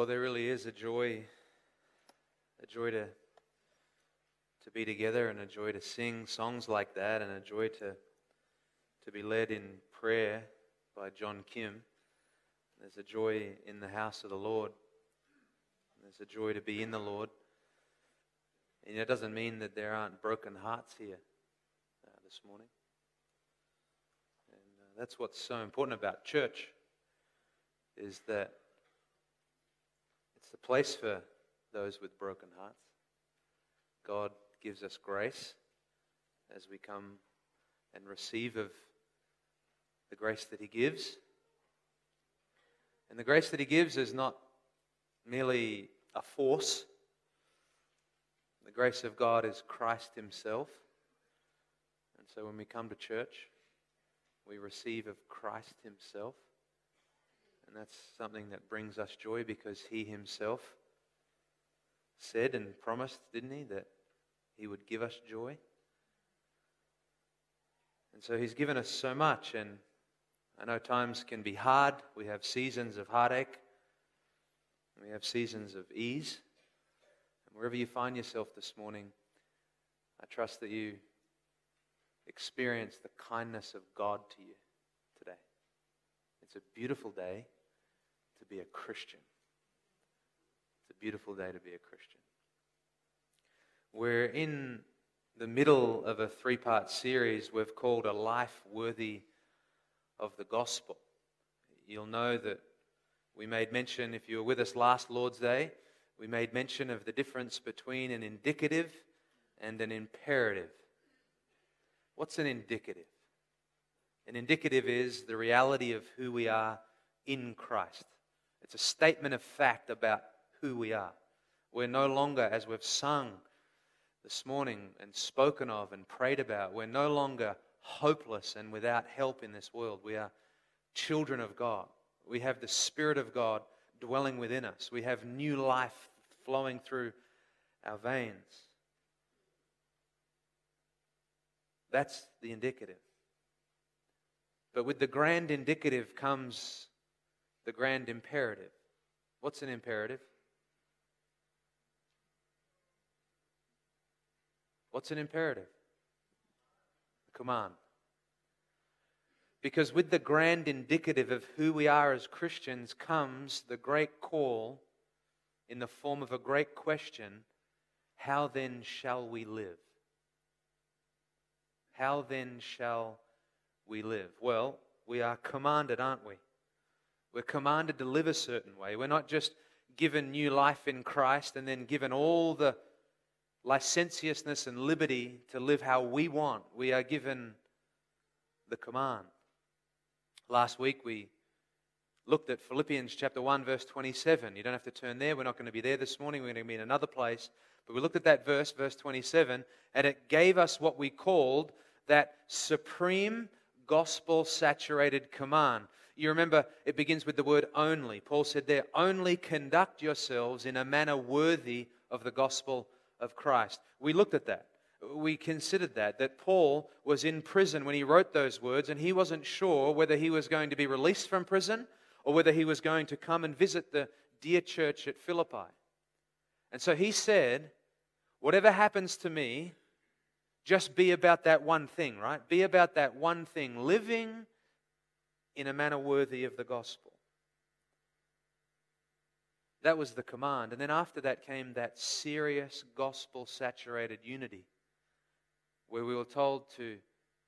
Well, there really is a joy, a joy to, to be together and a joy to sing songs like that and a joy to, to be led in prayer by John Kim. There's a joy in the house of the Lord. There's a joy to be in the Lord. And it doesn't mean that there aren't broken hearts here uh, this morning. And uh, that's what's so important about church is that it's the place for those with broken hearts. God gives us grace as we come and receive of the grace that He gives. And the grace that He gives is not merely a force, the grace of God is Christ Himself. And so when we come to church, we receive of Christ Himself. And that's something that brings us joy because He Himself said and promised, didn't He, that He would give us joy. And so He's given us so much. And I know times can be hard. We have seasons of heartache, we have seasons of ease. And wherever you find yourself this morning, I trust that you experience the kindness of God to you today. It's a beautiful day to be a Christian. It's a beautiful day to be a Christian. We're in the middle of a three part series we've called A Life Worthy of the Gospel. You'll know that we made mention, if you were with us last Lord's Day, we made mention of the difference between an indicative and an imperative. What's an indicative? An indicative is the reality of who we are in Christ. It's a statement of fact about who we are. We're no longer, as we've sung this morning and spoken of and prayed about, we're no longer hopeless and without help in this world. We are children of God. We have the Spirit of God dwelling within us. We have new life flowing through our veins. That's the indicative. But with the grand indicative comes the grand imperative. What's an imperative? What's an imperative? A command. Because with the grand indicative of who we are as Christians comes the great call in the form of a great question How then shall we live? How then shall we live? Well, we are commanded, aren't we? We're commanded to live a certain way. We're not just given new life in Christ and then given all the licentiousness and liberty to live how we want. We are given the command. Last week we looked at Philippians chapter 1, verse 27. You don't have to turn there. We're not going to be there this morning. We're going to be in another place. But we looked at that verse, verse 27, and it gave us what we called that supreme gospel saturated command. You remember it begins with the word only. Paul said there, only conduct yourselves in a manner worthy of the gospel of Christ. We looked at that we considered that, that Paul was in prison when he wrote those words, and he wasn't sure whether he was going to be released from prison or whether he was going to come and visit the dear church at Philippi. And so he said, Whatever happens to me, just be about that one thing, right? Be about that one thing, living in a manner worthy of the gospel. That was the command. And then after that came that serious gospel saturated unity where we were told to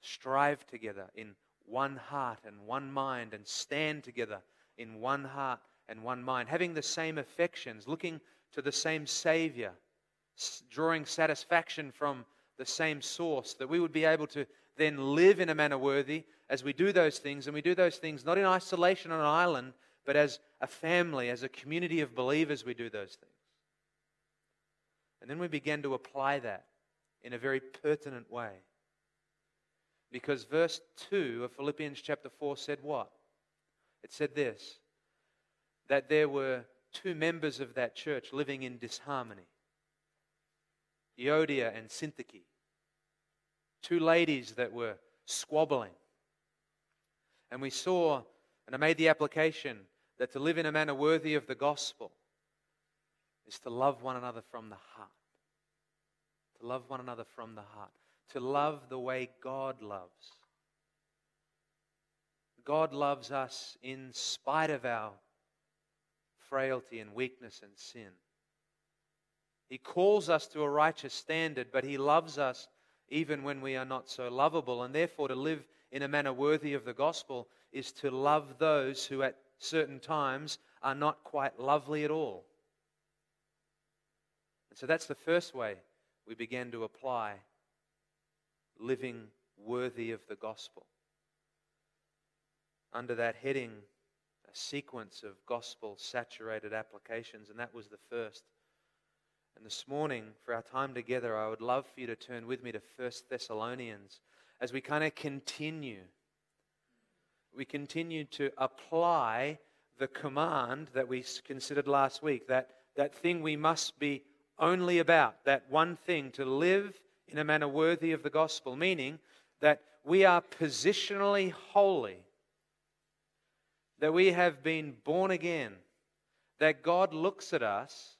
strive together in one heart and one mind and stand together in one heart and one mind, having the same affections, looking to the same Savior, drawing satisfaction from the same source, that we would be able to then live in a manner worthy as we do those things. And we do those things not in isolation on an island, but as a family, as a community of believers, we do those things. And then we begin to apply that in a very pertinent way. Because verse 2 of Philippians chapter 4 said what? It said this that there were two members of that church living in disharmony Euodia and Syntyche. Two ladies that were squabbling. And we saw, and I made the application, that to live in a manner worthy of the gospel is to love one another from the heart. To love one another from the heart. To love the way God loves. God loves us in spite of our frailty and weakness and sin. He calls us to a righteous standard, but He loves us even when we are not so lovable. And therefore, to live in a manner worthy of the gospel is to love those who at certain times are not quite lovely at all. And so that's the first way we began to apply living worthy of the gospel. Under that heading, a sequence of gospel saturated applications, and that was the first. And this morning, for our time together, I would love for you to turn with me to 1 Thessalonians as we kind of continue. We continue to apply the command that we considered last week, that, that thing we must be only about, that one thing, to live in a manner worthy of the gospel, meaning that we are positionally holy, that we have been born again, that God looks at us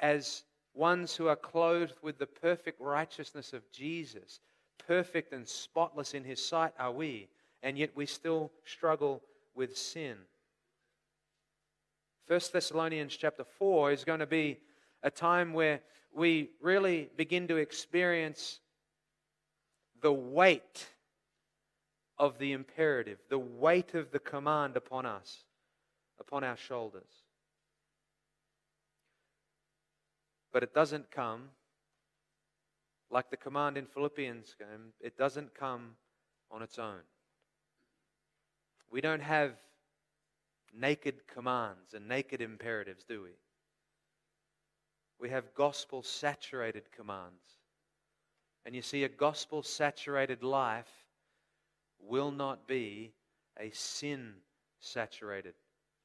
as ones who are clothed with the perfect righteousness of Jesus. Perfect and spotless in his sight are we, and yet we still struggle with sin. 1 Thessalonians chapter 4 is going to be a time where we really begin to experience the weight of the imperative, the weight of the command upon us, upon our shoulders. But it doesn't come like the command in Philippians, um, it doesn't come on its own. We don't have naked commands and naked imperatives, do we? We have gospel saturated commands. And you see, a gospel saturated life will not be a sin saturated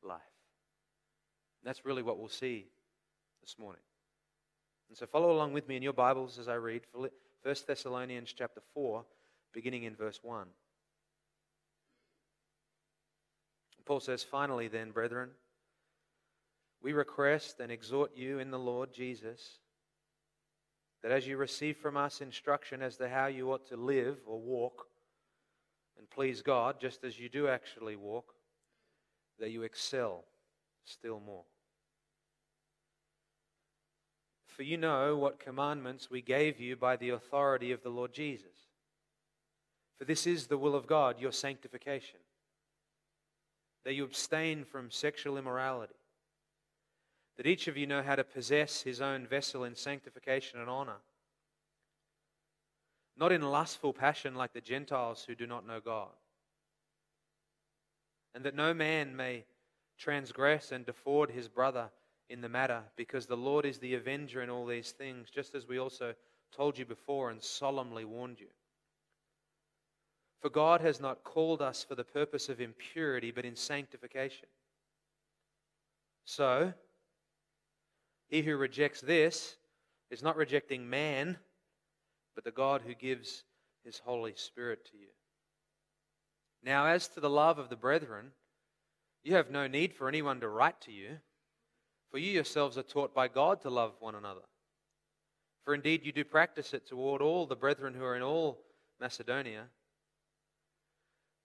life. That's really what we'll see this morning. And so follow along with me in your Bibles as I read 1 Thessalonians chapter 4, beginning in verse 1. Paul says, Finally, then, brethren, we request and exhort you in the Lord Jesus that as you receive from us instruction as to how you ought to live or walk and please God, just as you do actually walk, that you excel still more. For you know what commandments we gave you by the authority of the Lord Jesus. For this is the will of God, your sanctification, that you abstain from sexual immorality that each of you know how to possess his own vessel in sanctification and honor. Not in lustful passion like the Gentiles who do not know God. And that no man may transgress and defraud his brother in the matter, because the Lord is the avenger in all these things, just as we also told you before and solemnly warned you. For God has not called us for the purpose of impurity, but in sanctification. So, he who rejects this is not rejecting man, but the God who gives his Holy Spirit to you. Now, as to the love of the brethren, you have no need for anyone to write to you, for you yourselves are taught by God to love one another. For indeed you do practice it toward all the brethren who are in all Macedonia.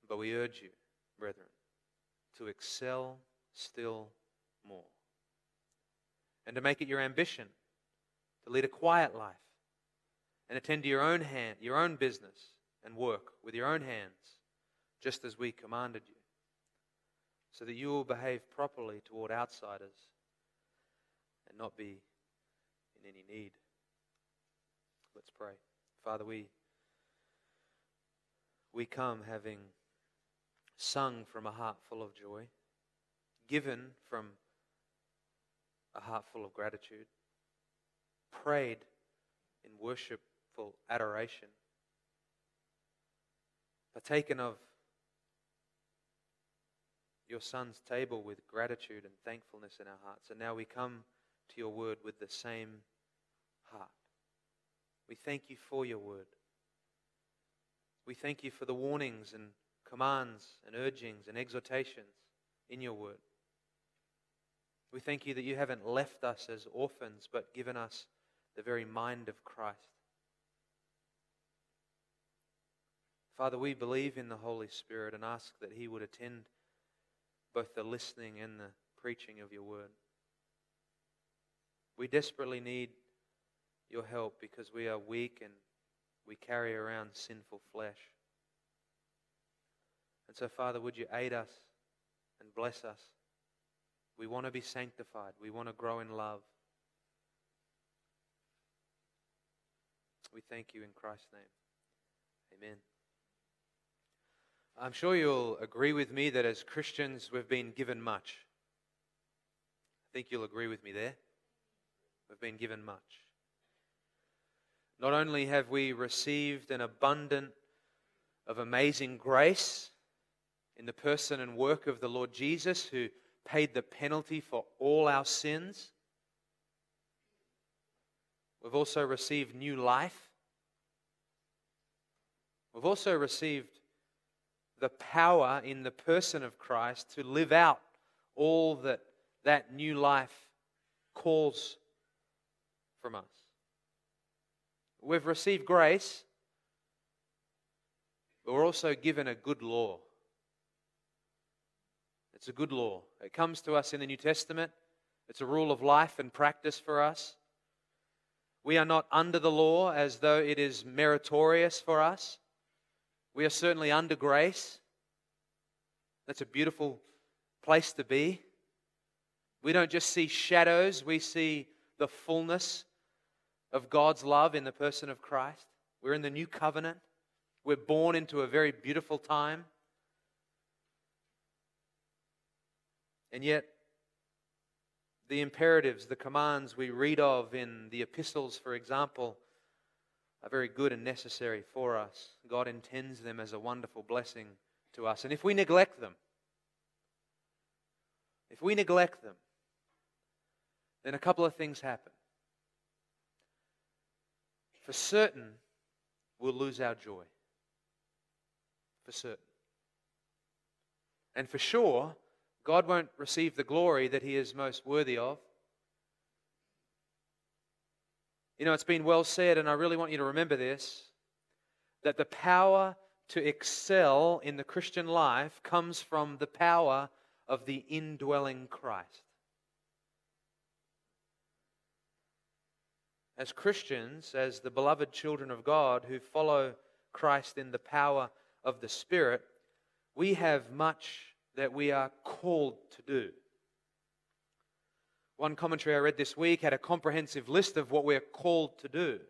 But we urge you, brethren, to excel still more and to make it your ambition to lead a quiet life and attend to your own hand, your own business and work with your own hands, just as we commanded you, so that you will behave properly toward outsiders and not be in any need. Let's pray. Father, we we come having sung from a heart full of joy, given from a heart full of gratitude, prayed in worshipful adoration, partaken of your Son's table with gratitude and thankfulness in our hearts. And now we come to your word with the same heart. We thank you for your word. We thank you for the warnings and commands and urgings and exhortations in your word. We thank you that you haven't left us as orphans, but given us the very mind of Christ. Father, we believe in the Holy Spirit and ask that He would attend both the listening and the preaching of your word. We desperately need your help because we are weak and we carry around sinful flesh. And so, Father, would you aid us and bless us? We want to be sanctified, we want to grow in love. We thank you in Christ's name. Amen. I'm sure you'll agree with me that as Christians we've been given much. I think you'll agree with me there. We've been given much. Not only have we received an abundant of amazing grace in the person and work of the Lord Jesus, who paid the penalty for all our sins, we've also received new life. We've also received the power in the person of Christ to live out all that that new life calls from us. We've received grace, but we're also given a good law. It's a good law. It comes to us in the New Testament. It's a rule of life and practice for us. We are not under the law as though it is meritorious for us. We are certainly under grace. That's a beautiful place to be. We don't just see shadows, we see the fullness of God's love in the person of Christ. We're in the new covenant. We're born into a very beautiful time. And yet, the imperatives, the commands we read of in the epistles, for example, are very good and necessary for us. God intends them as a wonderful blessing to us. And if we neglect them, if we neglect them, then a couple of things happen. For certain, we'll lose our joy. For certain. And for sure, God won't receive the glory that He is most worthy of. You know, it's been well said, and I really want you to remember this that the power to excel in the Christian life comes from the power of the indwelling Christ. As Christians, as the beloved children of God who follow Christ in the power of the Spirit, we have much that we are called to do. One commentary I read this week had a comprehensive list of what we're called to do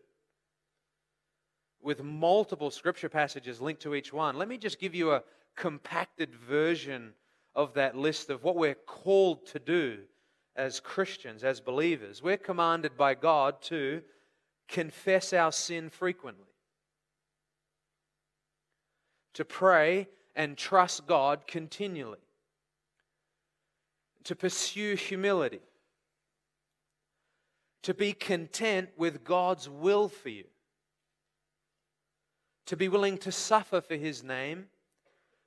with multiple scripture passages linked to each one. Let me just give you a compacted version of that list of what we're called to do as Christians, as believers. We're commanded by God to confess our sin frequently, to pray and trust God continually, to pursue humility. To be content with God's will for you, to be willing to suffer for His name,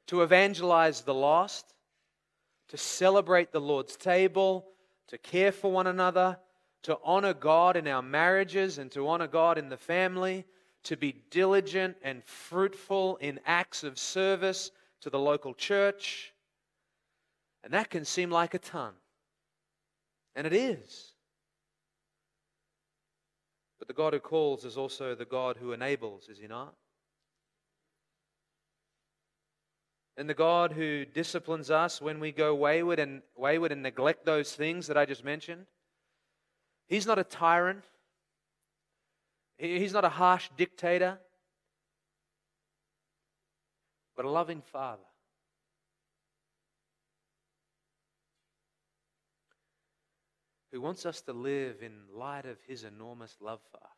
to evangelize the lost, to celebrate the Lord's table, to care for one another, to honor God in our marriages and to honor God in the family, to be diligent and fruitful in acts of service to the local church. And that can seem like a ton. And it is. But the God who calls is also the God who enables, is he not? And the God who disciplines us when we go wayward and wayward and neglect those things that I just mentioned. He's not a tyrant. He's not a harsh dictator, but a loving father. who wants us to live in light of his enormous love for us.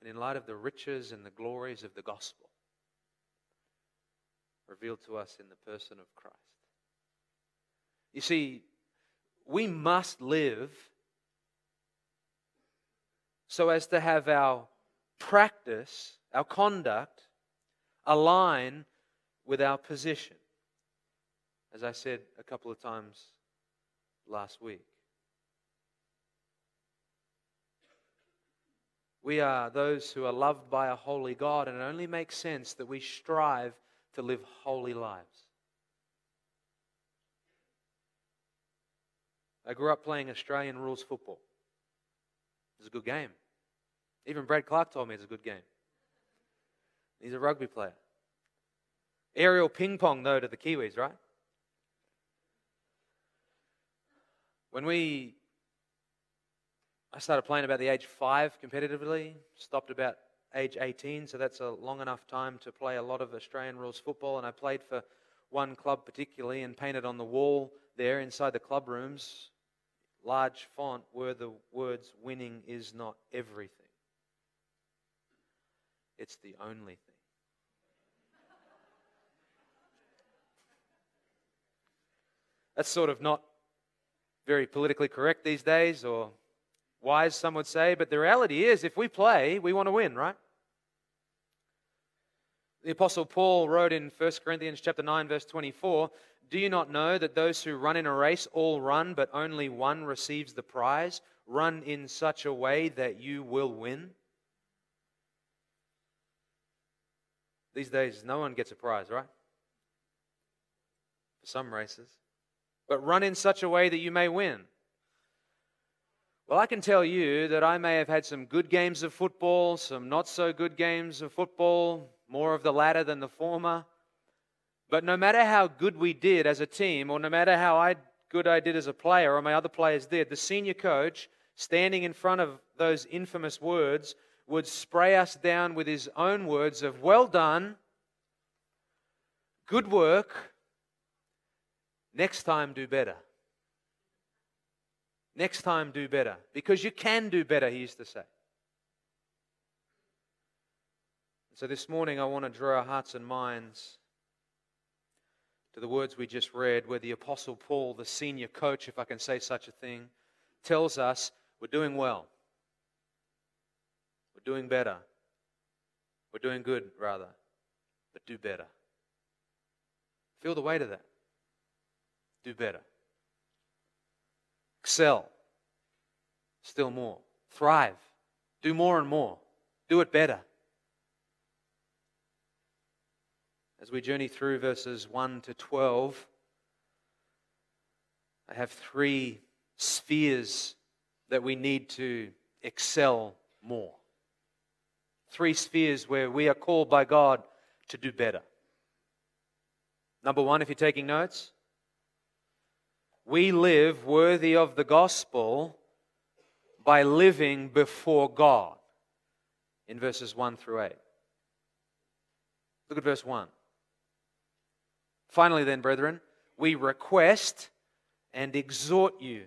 And in light of the riches and the glories of the gospel revealed to us in the person of Christ. You see, we must live so as to have our practice, our conduct, align with our position. as I said a couple of times last week. We are those who are loved by a holy God, and it only makes sense that we strive to live holy lives. I grew up playing Australian rules football. It's a good game. Even Brad Clark told me it's a good game. He's a rugby player. Aerial ping pong, though, to the Kiwis, right? When we I started playing about the age five competitively, stopped about age 18, so that's a long enough time to play a lot of Australian rules football. And I played for one club particularly and painted on the wall there inside the club rooms, large font, were the words, winning is not everything. It's the only thing. That's sort of not very politically correct these days or wise, some would say, but the reality is if we play, we want to win, right? The apostle Paul wrote in 1 Corinthians chapter 9 verse 24, "Do you not know that those who run in a race all run, but only one receives the prize? Run in such a way that you will win." These days no one gets a prize, right? For some races. But run in such a way that you may win. Well, I can tell you that I may have had some good games of football, some not so good games of football, more of the latter than the former. But no matter how good we did as a team, or no matter how I, good I did as a player, or my other players did, the senior coach, standing in front of those infamous words, would spray us down with his own words of, Well done, good work, next time do better. Next time, do better. Because you can do better, he used to say. So this morning, I want to draw our hearts and minds to the words we just read, where the Apostle Paul, the senior coach, if I can say such a thing, tells us we're doing well. We're doing better. We're doing good, rather. But do better. Feel the weight of that. Do better excel, still more, thrive, do more and more, do it better. As we journey through verses 1 to 12, I have three spheres that we need to excel more. Three spheres where we are called by God to do better. Number one, if you're taking notes, we live worthy of the gospel by living before God in verses 1 through 8. Look at verse 1. Finally, then, brethren, we request and exhort you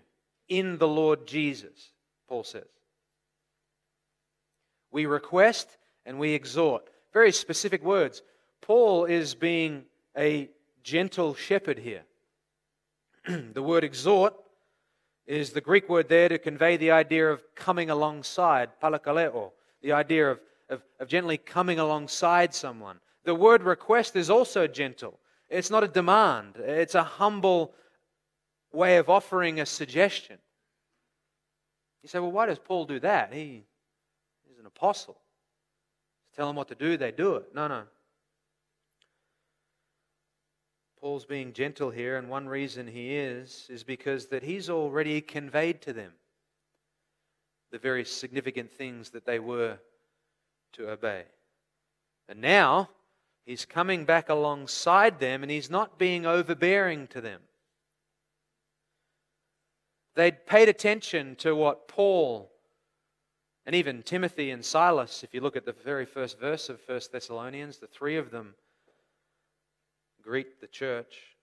in the Lord Jesus, Paul says. We request and we exhort. Very specific words. Paul is being a gentle shepherd here. the word exhort is the Greek word there to convey the idea of coming alongside, parakaleo, the idea of, of, of gently coming alongside someone. The word request is also gentle. It's not a demand, it's a humble way of offering a suggestion. You say, well, why does Paul do that? He, he's an apostle. Tell them what to do, they do it. No, no. Paul's being gentle here, and one reason he is, is because that he's already conveyed to them the very significant things that they were to obey. And now he's coming back alongside them and he's not being overbearing to them. They'd paid attention to what Paul and even Timothy and Silas, if you look at the very first verse of 1 Thessalonians, the three of them greet the church.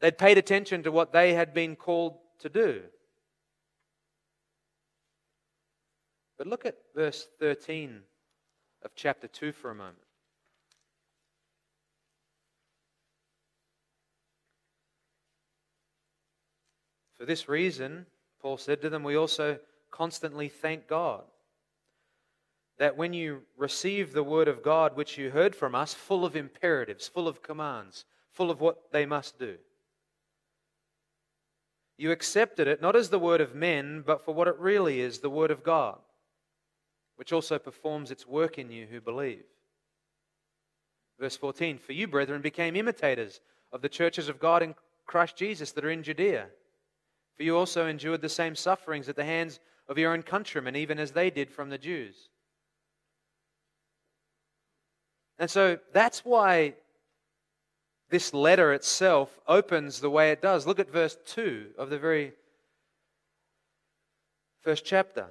They'd paid attention to what they had been called to do. But look at verse 13 of chapter 2 for a moment. For this reason, Paul said to them, we also constantly thank God that when you receive the word of God, which you heard from us, full of imperatives, full of commands, full of what they must do, You accepted it not as the word of men, but for what it really is the word of God, which also performs its work in you who believe. Verse 14 For you, brethren, became imitators of the churches of God in Christ Jesus that are in Judea. For you also endured the same sufferings at the hands of your own countrymen, even as they did from the Jews. And so that's why this letter itself opens the way it does. Look at verse 2 of the very first chapter.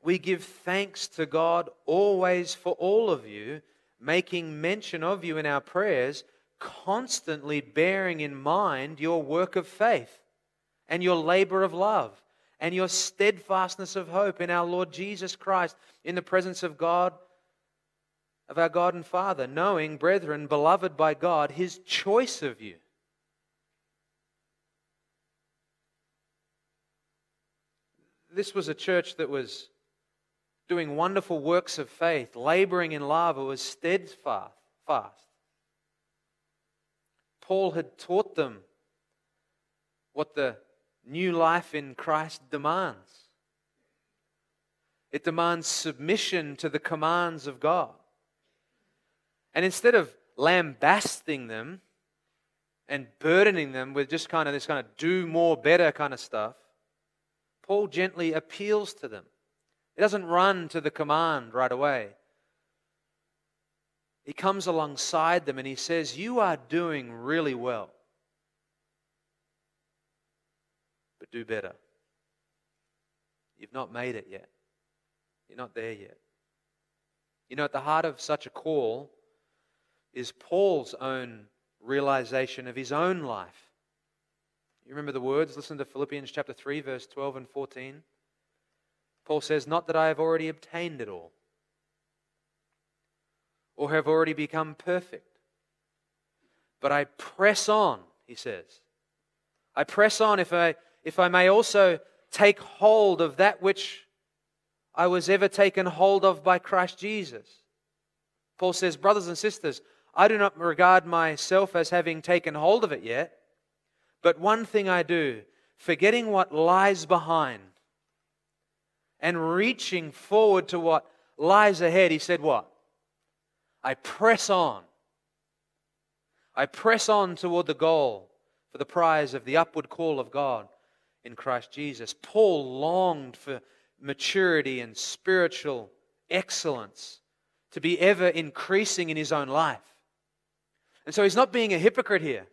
We give thanks to God always for all of you, making mention of you in our prayers, constantly bearing in mind your work of faith and your labor of love and your steadfastness of hope in our Lord Jesus Christ in the presence of God of our God and Father, knowing, brethren, beloved by God, his choice of you. This was a church that was doing wonderful works of faith, laboring in love, it was steadfast. Fast. Paul had taught them what the new life in Christ demands. It demands submission to the commands of God. And instead of lambasting them and burdening them with just kind of this kind of do more, better kind of stuff, Paul gently appeals to them. He doesn't run to the command right away. He comes alongside them and he says, You are doing really well. But do better. You've not made it yet. You're not there yet. You know, at the heart of such a call is Paul's own realization of his own life. You remember the words? Listen to Philippians chapter 3, verse 12 and 14. Paul says, Not that I have already obtained it all, or have already become perfect, but I press on, he says. I press on if I, if I may also take hold of that which I was ever taken hold of by Christ Jesus. Paul says, Brothers and sisters, I do not regard myself as having taken hold of it yet, but one thing I do, forgetting what lies behind and reaching forward to what lies ahead, he said, What? I press on. I press on toward the goal for the prize of the upward call of God in Christ Jesus. Paul longed for maturity and spiritual excellence to be ever increasing in his own life. And so he's not being a hypocrite here.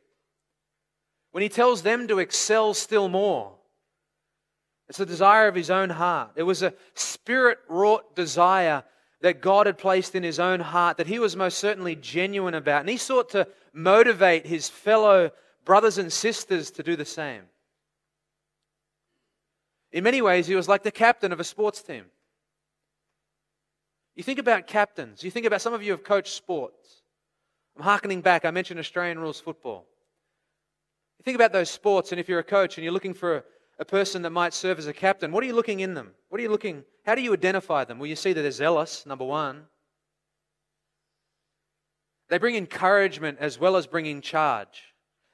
When he tells them to excel still more, it's a desire of his own heart. It was a spirit wrought desire that God had placed in his own heart that he was most certainly genuine about. And he sought to motivate his fellow brothers and sisters to do the same. In many ways, he was like the captain of a sports team. You think about captains, you think about some of you have coached sports. I'm harkening back. I mentioned Australian rules football. You think about those sports, and if you're a coach and you're looking for a, a person that might serve as a captain, what are you looking in them? What are you looking? How do you identify them? Well, you see that they're zealous, number one. They bring encouragement as well as bringing charge.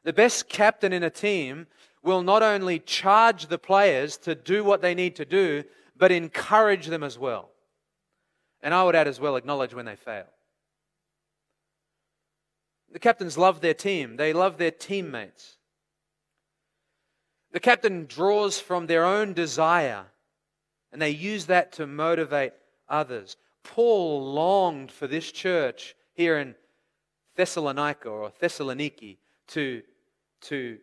The best captain in a team will not only charge the players to do what they need to do, but encourage them as well. And I would add as well, acknowledge when they fail. The captains love their team, they love their teammates. The captain draws from their own desire and they use that to motivate others. Paul longed for this church here in Thessalonica or Thessaloniki to, to,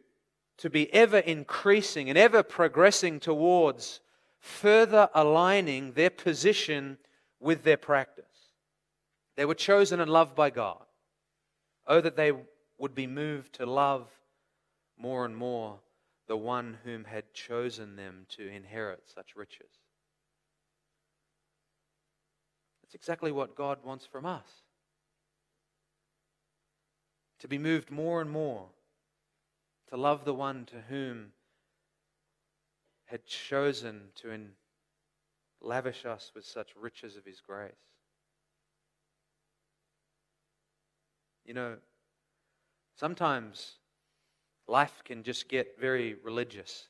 to be ever increasing and ever progressing towards further aligning their position with their practice. They were chosen and loved by God. Oh, that they would be moved to love more and more the one whom had chosen them to inherit such riches. That's exactly what God wants from us. To be moved more and more to love the one to whom had chosen to lavish us with such riches of his grace. You know, sometimes life can just get very religious.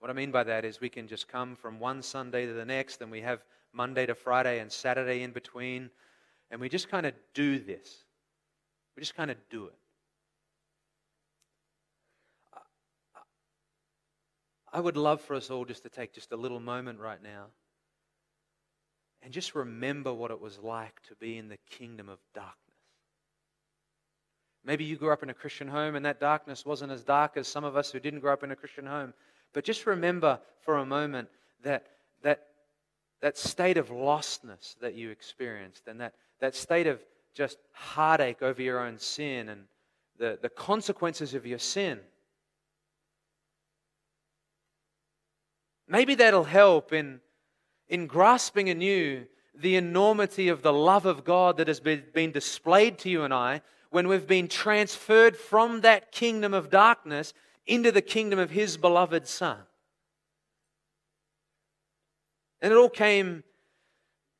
What I mean by that is we can just come from one Sunday to the next, and we have Monday to Friday and Saturday in between, and we just kind of do this. We just kind of do it. I would love for us all just to take just a little moment right now and just remember what it was like to be in the kingdom of darkness. Maybe you grew up in a Christian home and that darkness wasn't as dark as some of us who didn't grow up in a Christian home. But just remember for a moment that, that, that state of lostness that you experienced and that, that state of just heartache over your own sin and the, the consequences of your sin. Maybe that'll help in, in grasping anew the enormity of the love of God that has been, been displayed to you and I when we've been transferred from that kingdom of darkness into the kingdom of His beloved Son. And it all came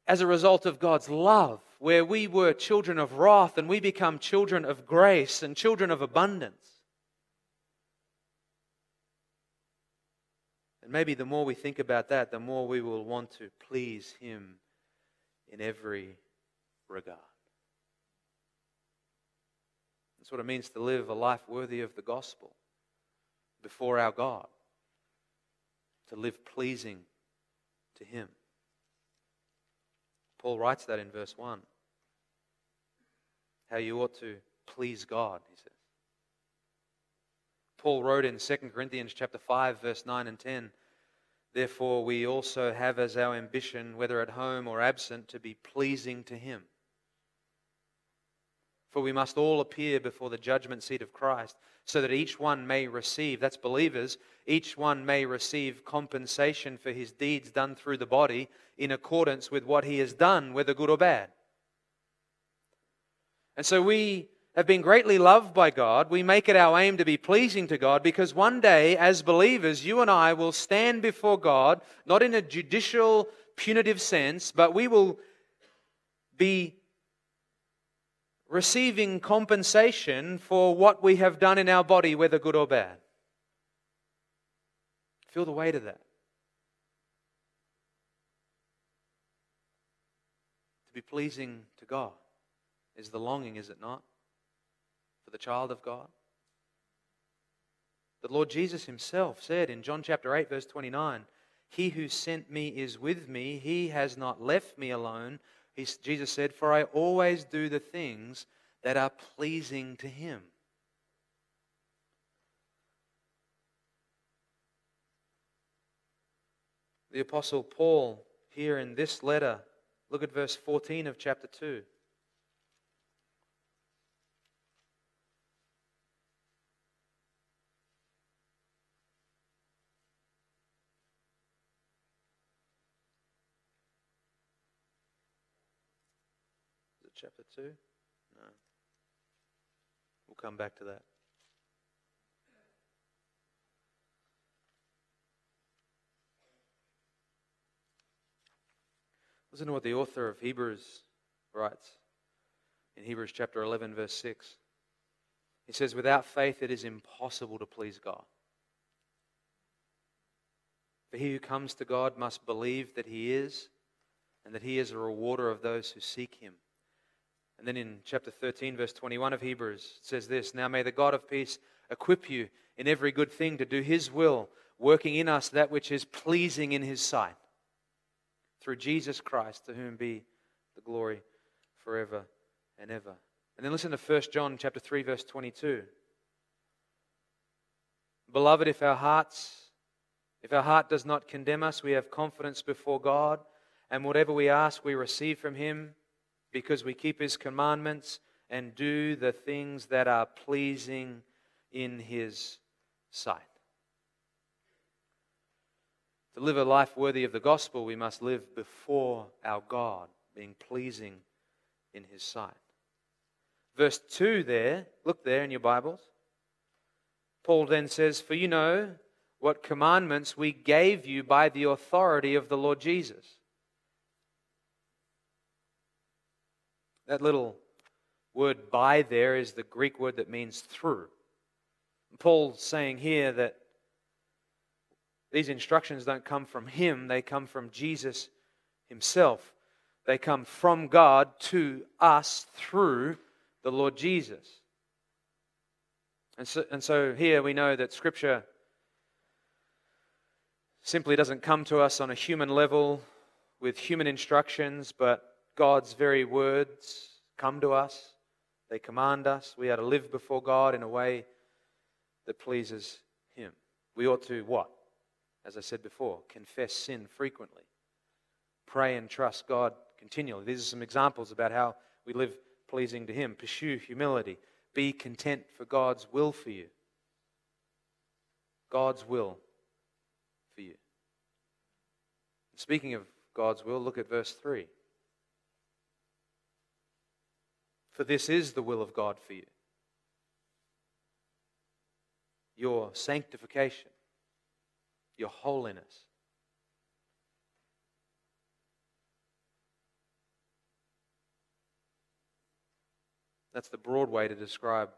as a result of God's love, where we were children of wrath and we become children of grace and children of abundance. And maybe the more we think about that, the more we will want to please Him in every regard. That's what it means to live a life worthy of the gospel before our God, to live pleasing to Him. Paul writes that in verse 1. How you ought to please God, he says. Paul wrote in 2 Corinthians chapter 5 verse 9 and 10, Therefore we also have as our ambition whether at home or absent to be pleasing to him. For we must all appear before the judgment seat of Christ, so that each one may receive, that's believers, each one may receive compensation for his deeds done through the body in accordance with what he has done, whether good or bad. And so we have been greatly loved by God. We make it our aim to be pleasing to God because one day, as believers, you and I will stand before God, not in a judicial, punitive sense, but we will be receiving compensation for what we have done in our body, whether good or bad. Feel the weight of that. To be pleasing to God is the longing, is it not? For the child of God. The Lord Jesus himself said in John chapter 8, verse 29, He who sent me is with me. He has not left me alone, he, Jesus said, For I always do the things that are pleasing to him. The Apostle Paul, here in this letter, look at verse 14 of chapter 2. 2? No. We'll come back to that. Listen to what the author of Hebrews writes in Hebrews chapter 11, verse 6. He says, Without faith, it is impossible to please God. For he who comes to God must believe that he is, and that he is a rewarder of those who seek him. And then in chapter 13, verse 21 of Hebrews, it says this Now may the God of peace equip you in every good thing to do his will, working in us that which is pleasing in his sight. Through Jesus Christ, to whom be the glory forever and ever. And then listen to 1 John chapter 3, verse 22. Beloved, if our hearts, if our heart does not condemn us, we have confidence before God, and whatever we ask, we receive from him because we keep his commandments and do the things that are pleasing in his sight. To live a life worthy of the gospel, we must live before our God, being pleasing in his sight. Verse 2 there, look there in your Bibles. Paul then says, For you know what commandments we gave you by the authority of the Lord Jesus. That little word by there is the Greek word that means through. Paul's saying here that these instructions don't come from him, they come from Jesus himself. They come from God to us through the Lord Jesus. And so, and so here we know that Scripture simply doesn't come to us on a human level with human instructions, but God's very words come to us. They command us. We are to live before God in a way that pleases Him. We ought to what? As I said before, confess sin frequently. Pray and trust God continually. These are some examples about how we live pleasing to Him. Pursue humility. Be content for God's will for you. God's will for you. Speaking of God's will, look at verse 3. For this is the will of God for you your sanctification, your holiness. That's the broad way to describe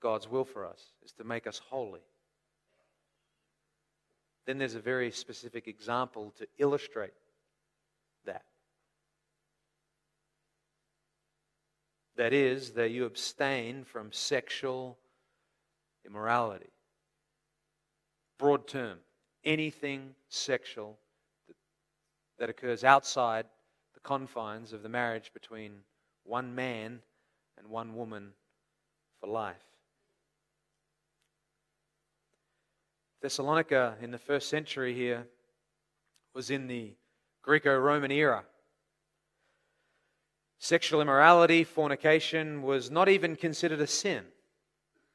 God's will for us, is to make us holy. Then there's a very specific example to illustrate that. That is, that you abstain from sexual immorality. Broad term, anything sexual that, occurs outside the confines of the marriage between one man and one woman for life. Thessalonica in the first century here was in the Greco Roman era. Sexual immorality, fornication, was not even considered a sin.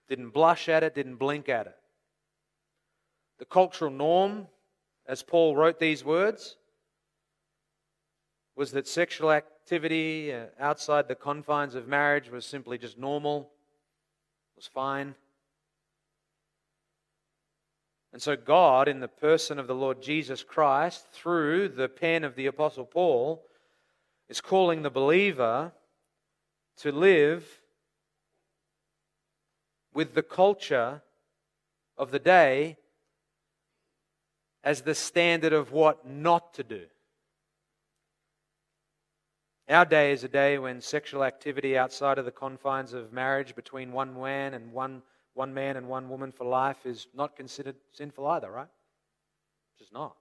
Didn't blush at it, didn't blink at it. The cultural norm, as Paul wrote these words, was that sexual activity uh, outside the confines of marriage was simply just normal, was fine. And so, God, in the person of the Lord Jesus Christ, through the pen of the Apostle Paul, is calling the believer to live with the culture of the day as the standard of what not to do. Our day is a day when sexual activity outside of the confines of marriage between one man and one, one man and one woman for life is not considered sinful either, right? It's just not.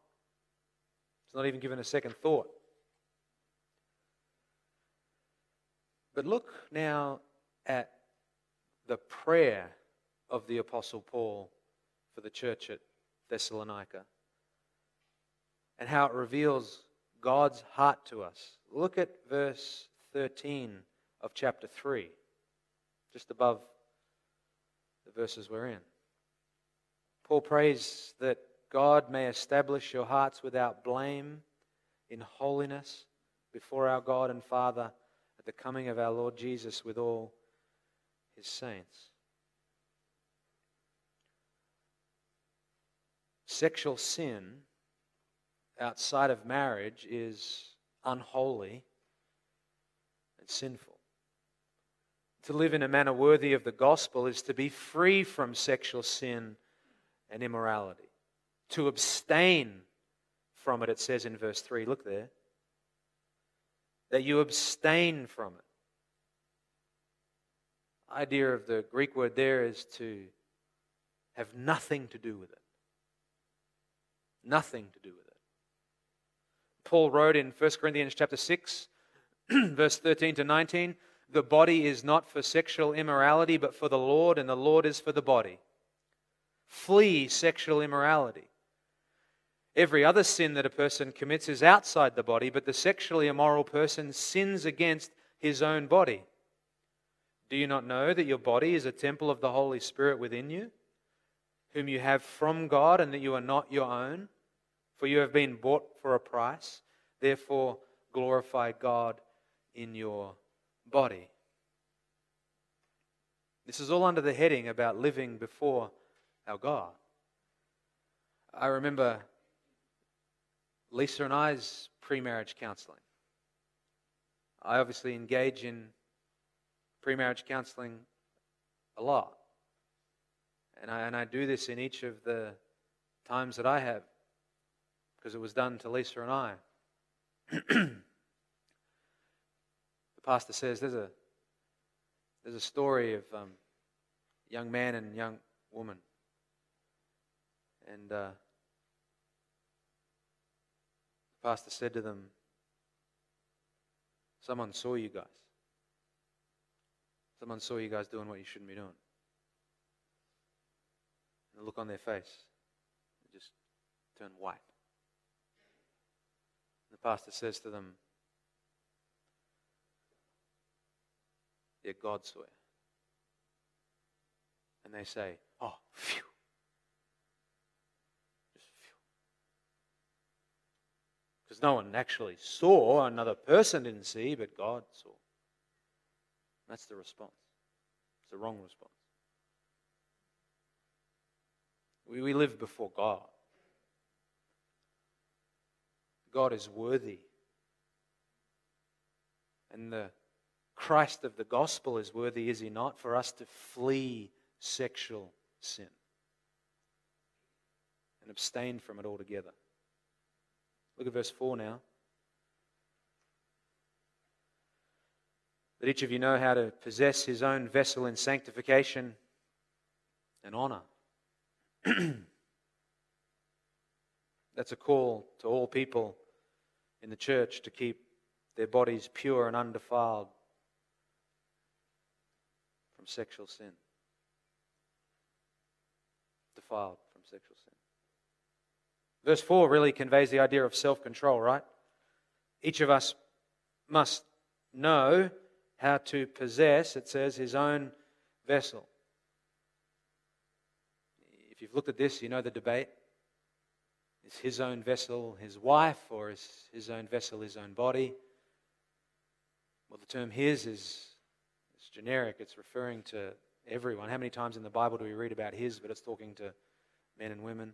It's not even given a second thought. But look now at the prayer of the Apostle Paul for the church at Thessalonica and how it reveals God's heart to us. Look at verse 13 of chapter 3, just above the verses we're in. Paul prays that God may establish your hearts without blame in holiness before our God and Father at the coming of our Lord Jesus with all his saints. Sexual sin outside of marriage is unholy and sinful. To live in a manner worthy of the gospel is to be free from sexual sin and immorality. To abstain from it, it says in verse 3. Look there. That you abstain from it. Idea of the Greek word there is to have nothing to do with it. Nothing to do with it. Paul wrote in 1 Corinthians chapter 6, verse 13 to 19, the body is not for sexual immorality, but for the Lord, and the Lord is for the body. Flee sexual immorality. Every other sin that a person commits is outside the body, but the sexually immoral person sins against his own body. Do you not know that your body is a temple of the Holy Spirit within you, whom you have from God, and that you are not your own? For you have been bought for a price. Therefore, glorify God in your body. This is all under the heading about living before our God. I remember Lisa and I's pre marriage counseling. I obviously engage in pre marriage counseling a lot. And I, and I do this in each of the times that I have because it was done to Lisa and I. the pastor says there's a, there's a story of um, young man and young woman. And uh, the pastor said to them, Someone saw you guys. Someone saw you guys doing what you shouldn't be doing. And the look on their face just turned white. The pastor says to them, Yeah, God saw you. And they say, Oh, phew. Just phew. Because no one actually saw, another person didn't see, but God saw. That's the response. It's the wrong response. We, we live before God. God is worthy. And the Christ of the gospel is worthy, is he not, for us to flee sexual sin and abstain from it altogether. Look at verse 4 now. That each of you know how to possess his own vessel in sanctification and honor. That's a call to all people in the church to keep their bodies pure and undefiled from sexual sin. Defiled from sexual sin. Verse 4 really conveys the idea of self control, right? Each of us must know how to possess, it says, his own vessel. If you've looked at this, you know the debate. Is his own vessel his wife, or is his own vessel his own body? Well, the term his is, is generic, it's referring to everyone. How many times in the Bible do we read about his, but it's talking to men and women?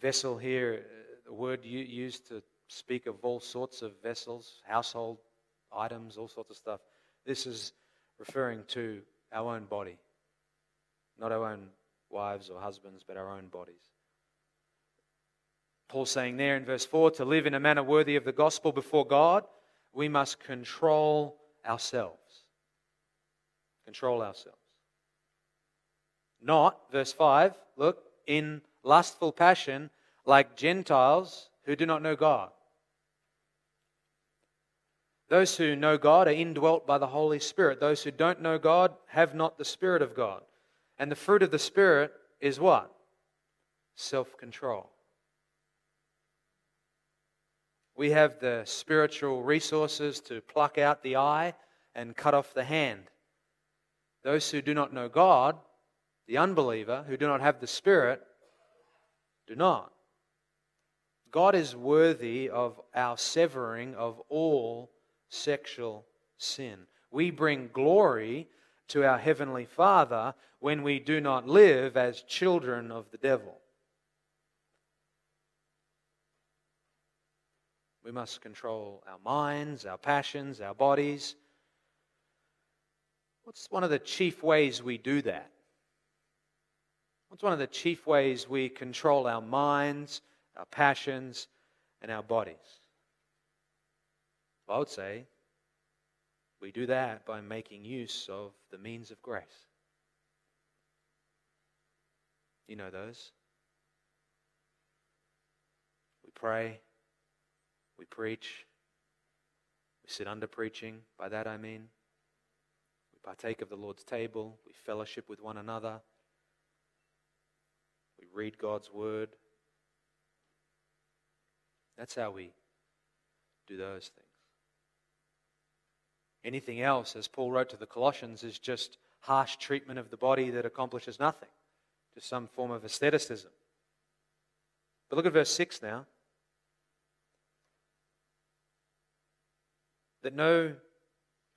Vessel here, uh, the word used to speak of all sorts of vessels, household items, all sorts of stuff. This is referring to our own body, not our own wives or husbands, but our own bodies. Paul saying there in verse 4 to live in a manner worthy of the gospel before God, we must control ourselves. Control ourselves. Not, verse 5, look, in lustful passion like Gentiles who do not know God. Those who know God are indwelt by the Holy Spirit. Those who don't know God have not the Spirit of God. And the fruit of the Spirit is what? Self control. We have the spiritual resources to pluck out the eye and cut off the hand. Those who do not know God, the unbeliever, who do not have the Spirit, do not. God is worthy of our severing of all sexual sin. We bring glory to our Heavenly Father when we do not live as children of the devil. We must control our minds, our passions, our bodies. What's one of the chief ways we do that? What's one of the chief ways we control our minds, our passions, and our bodies? I would say we do that by making use of the means of grace. You know those. We pray, we preach, we sit under preaching. By that I mean, we partake of the Lord's table, we fellowship with one another, we read God's word. That's how we do those things. Anything else, as Paul wrote to the Colossians, is just harsh treatment of the body that accomplishes nothing, just some form of asceticism. But look at verse 6 now. That no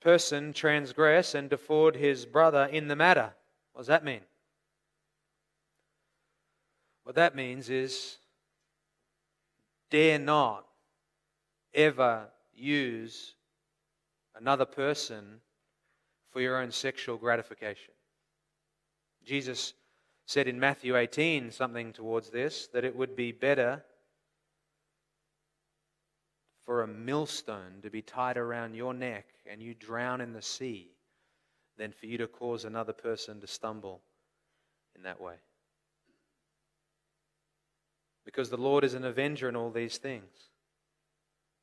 person transgress and defraud his brother in the matter. What does that mean? What that means is dare not ever use another person for your own sexual gratification. Jesus said in Matthew 18 something towards this that it would be better for a millstone to be tied around your neck and you drown in the sea than for you to cause another person to stumble in that way. Because the Lord is an avenger in all these things,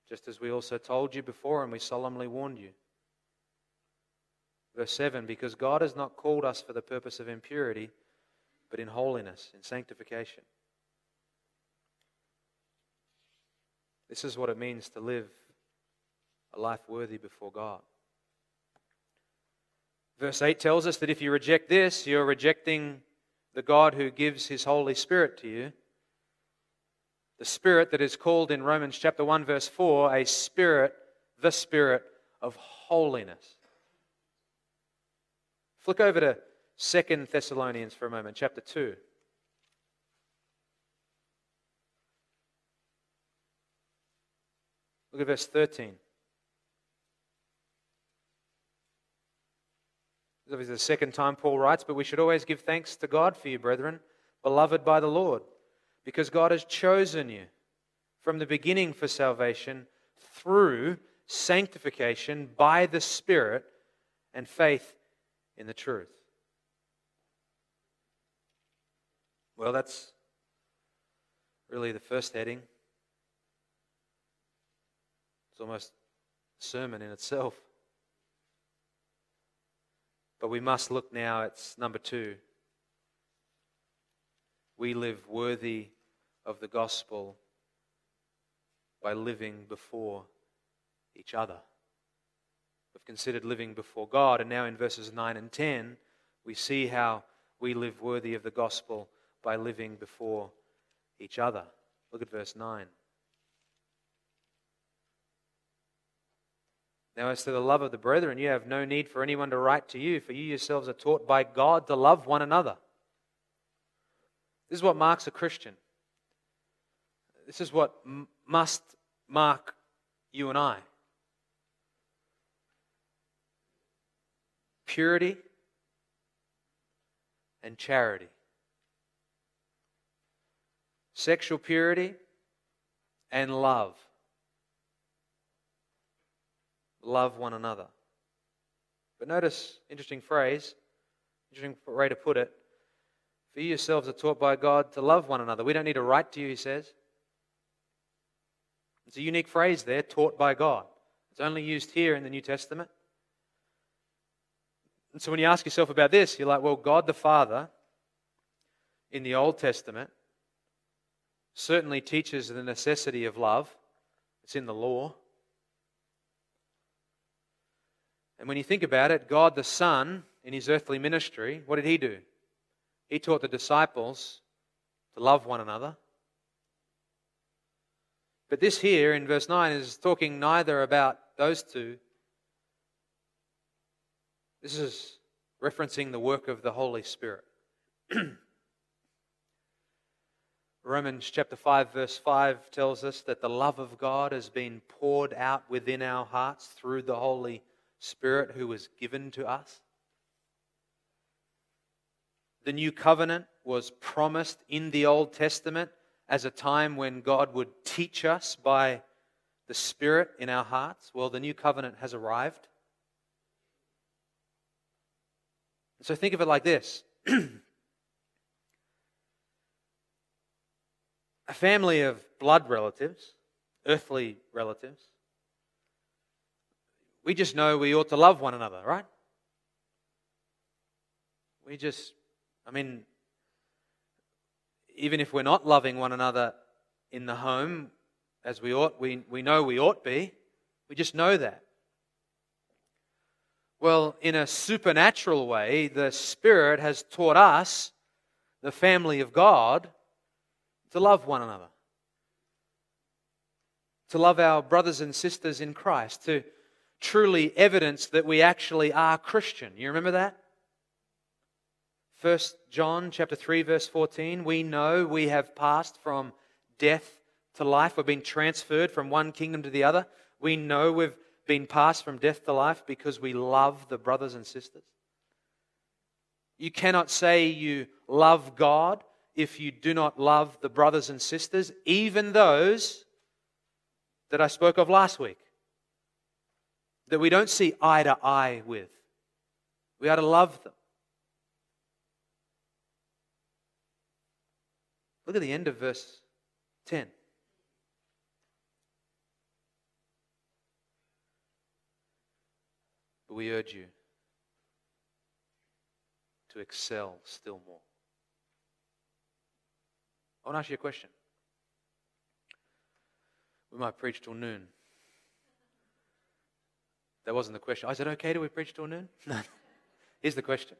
just as we also told you before and we solemnly warned you. Verse 7 Because God has not called us for the purpose of impurity, but in holiness, in sanctification. This is what it means to live a life worthy before God. Verse 8 tells us that if you reject this, you're rejecting the God who gives his Holy Spirit to you. The Spirit that is called in Romans chapter 1, verse 4, a Spirit, the Spirit of holiness. Flick over to Second Thessalonians for a moment, chapter 2. Look at verse 13. This is the second time Paul writes, but we should always give thanks to God for you, brethren, beloved by the Lord, because God has chosen you from the beginning for salvation through sanctification by the Spirit and faith in the truth. Well, that's really the first heading. It's almost a sermon in itself. But we must look now at number two. We live worthy of the gospel by living before each other. We've considered living before God, and now in verses 9 and 10, we see how we live worthy of the gospel by living before each other. Look at verse 9. Now, as to the love of the brethren, you have no need for anyone to write to you, for you yourselves are taught by God to love one another. This is what marks a Christian. This is what m- must mark you and I purity and charity. Sexual purity and love love one another. But notice, interesting phrase, interesting way to put it. For you yourselves are taught by God to love one another. We don't need to write to you, he says. It's a unique phrase there, taught by God. It's only used here in the New Testament. And so when you ask yourself about this, you're like, well, God the Father in the Old Testament certainly teaches the necessity of love. It's in the law. And when you think about it, God the Son, in his earthly ministry, what did he do? He taught the disciples to love one another. But this here in verse 9 is talking neither about those two. This is referencing the work of the Holy Spirit. Romans chapter 5, verse 5 tells us that the love of God has been poured out within our hearts through the Holy Spirit who was given to us. The new covenant was promised in the Old Testament as a time when God would teach us by the Spirit in our hearts. Well, the new covenant has arrived. So think of it like this a family of blood relatives, earthly relatives, we just know we ought to love one another, right? We just, I mean, even if we're not loving one another in the home as we ought, we, we know we ought be. We just know that. Well, in a supernatural way, the Spirit has taught us, the family of God, to love one another, to love our brothers and sisters in Christ, to truly evidence that we actually are Christian. You remember that? First John chapter 3 verse 14, we know we have passed from death to life. We've been transferred from one kingdom to the other. We know we've been passed from death to life because we love the brothers and sisters. You cannot say you love God if you do not love the brothers and sisters, even those that I spoke of last week, that we don't see eye to eye with. We are to love them. Look at the end of verse 10. But we urge you to excel still more. I want to ask you a question. We might preach till noon. That wasn't the question. Is it okay do we preach till noon? No. Here's the question.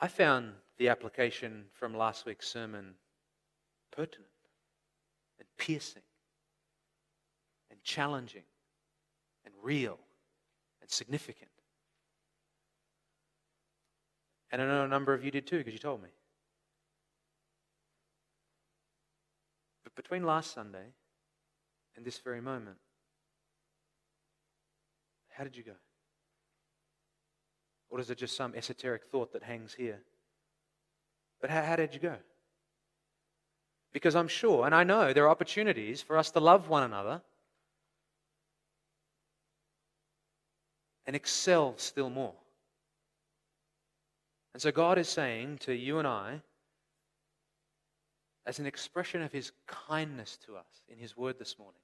I found the application from last week's sermon pertinent and piercing and challenging and real and significant. And I know a number of you did too because you told me. But between last Sunday and this very moment, how did you go? Or is it just some esoteric thought that hangs here? But how, how did you go? Because I'm sure, and I know, there are opportunities for us to love one another and excel still more. And so God is saying to you and I, as an expression of His kindness to us in His word this morning,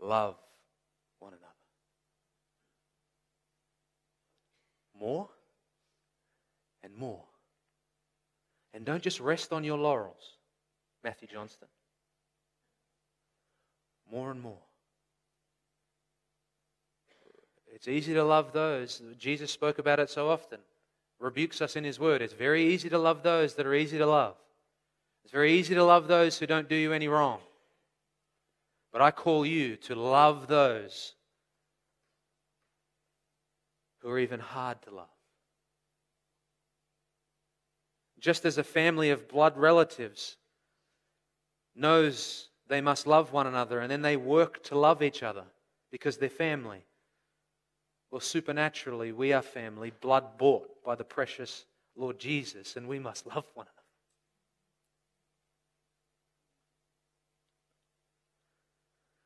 love one another. More and more. And don't just rest on your laurels, Matthew Johnston. More and more. It's easy to love those. Jesus spoke about it so often, rebukes us in His Word. It's very easy to love those that are easy to love. It's very easy to love those who don't do you any wrong. But I call you to love those who are even hard to love. Just as a family of blood relatives knows they must love one another and then they work to love each other because they're family. Well, supernaturally, we are family, blood bought by the precious Lord Jesus, and we must love one another.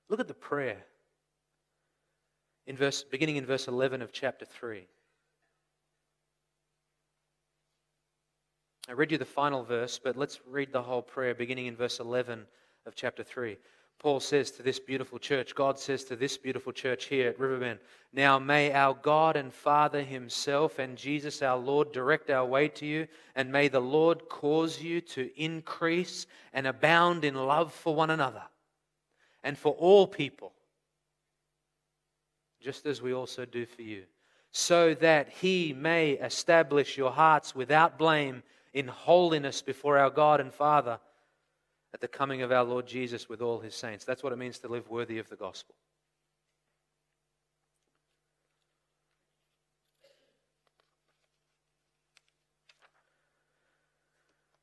Look at the prayer in verse, beginning in verse 11 of chapter 3. I read you the final verse, but let's read the whole prayer beginning in verse 11 of chapter 3. Paul says to this beautiful church, God says to this beautiful church here at Riverbend, Now may our God and Father Himself and Jesus our Lord direct our way to you, and may the Lord cause you to increase and abound in love for one another and for all people, just as we also do for you, so that He may establish your hearts without blame in holiness before our God and Father at the coming of our Lord Jesus with all his saints. That's what it means to live worthy of the gospel.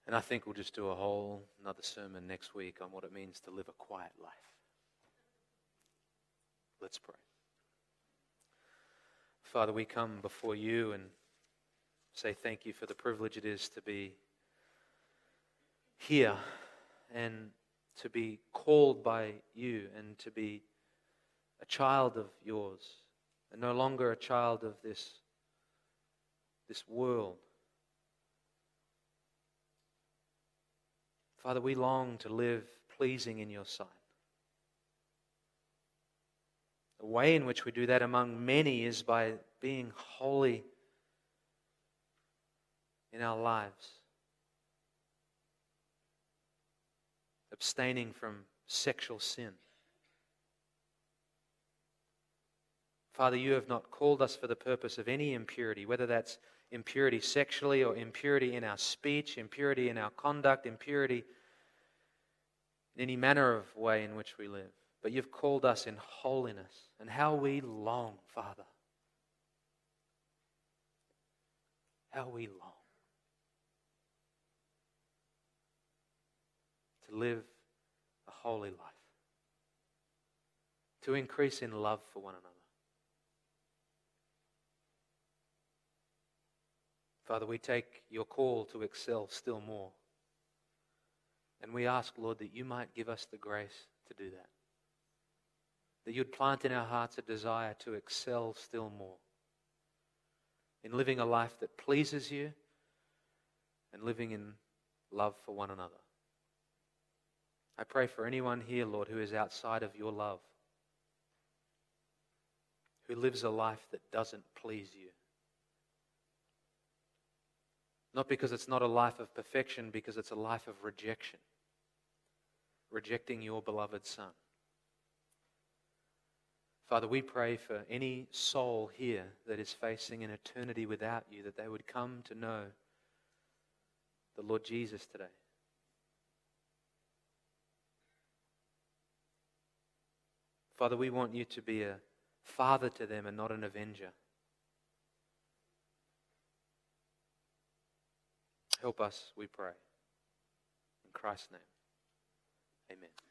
And I think we'll just do a whole another sermon next week on what it means to live a quiet life. Let's pray. Father, we come before you and say thank you for the privilege it is to be here and to be called by you and to be a child of yours and no longer a child of this, this world. Father, we long to live pleasing in your sight. The way in which we do that among many is by being holy in our lives. abstaining from sexual sin. Father, you have not called us for the purpose of any impurity, whether that's impurity sexually or impurity in our speech, impurity in our conduct, impurity in any manner of way in which we live. But you've called us in holiness. And how we long, Father. How we long. to live a holy life, to increase in love for one another. Father, we take your call to excel still more. And we ask, Lord, that you might give us the grace to do that. That you'd plant in our hearts a desire to excel still more in living a life that pleases you and living in love for one another. I pray for anyone here, Lord, who is outside of your love, who lives a life that doesn't please you. Not because it's not a life of perfection, because it's a life of rejection. Rejecting your beloved Son. Father, we pray for any soul here that is facing an eternity without you, that they would come to know the Lord Jesus today. Father, we want you to be a father to them and not an avenger. Help us, we pray. In Christ's name, amen.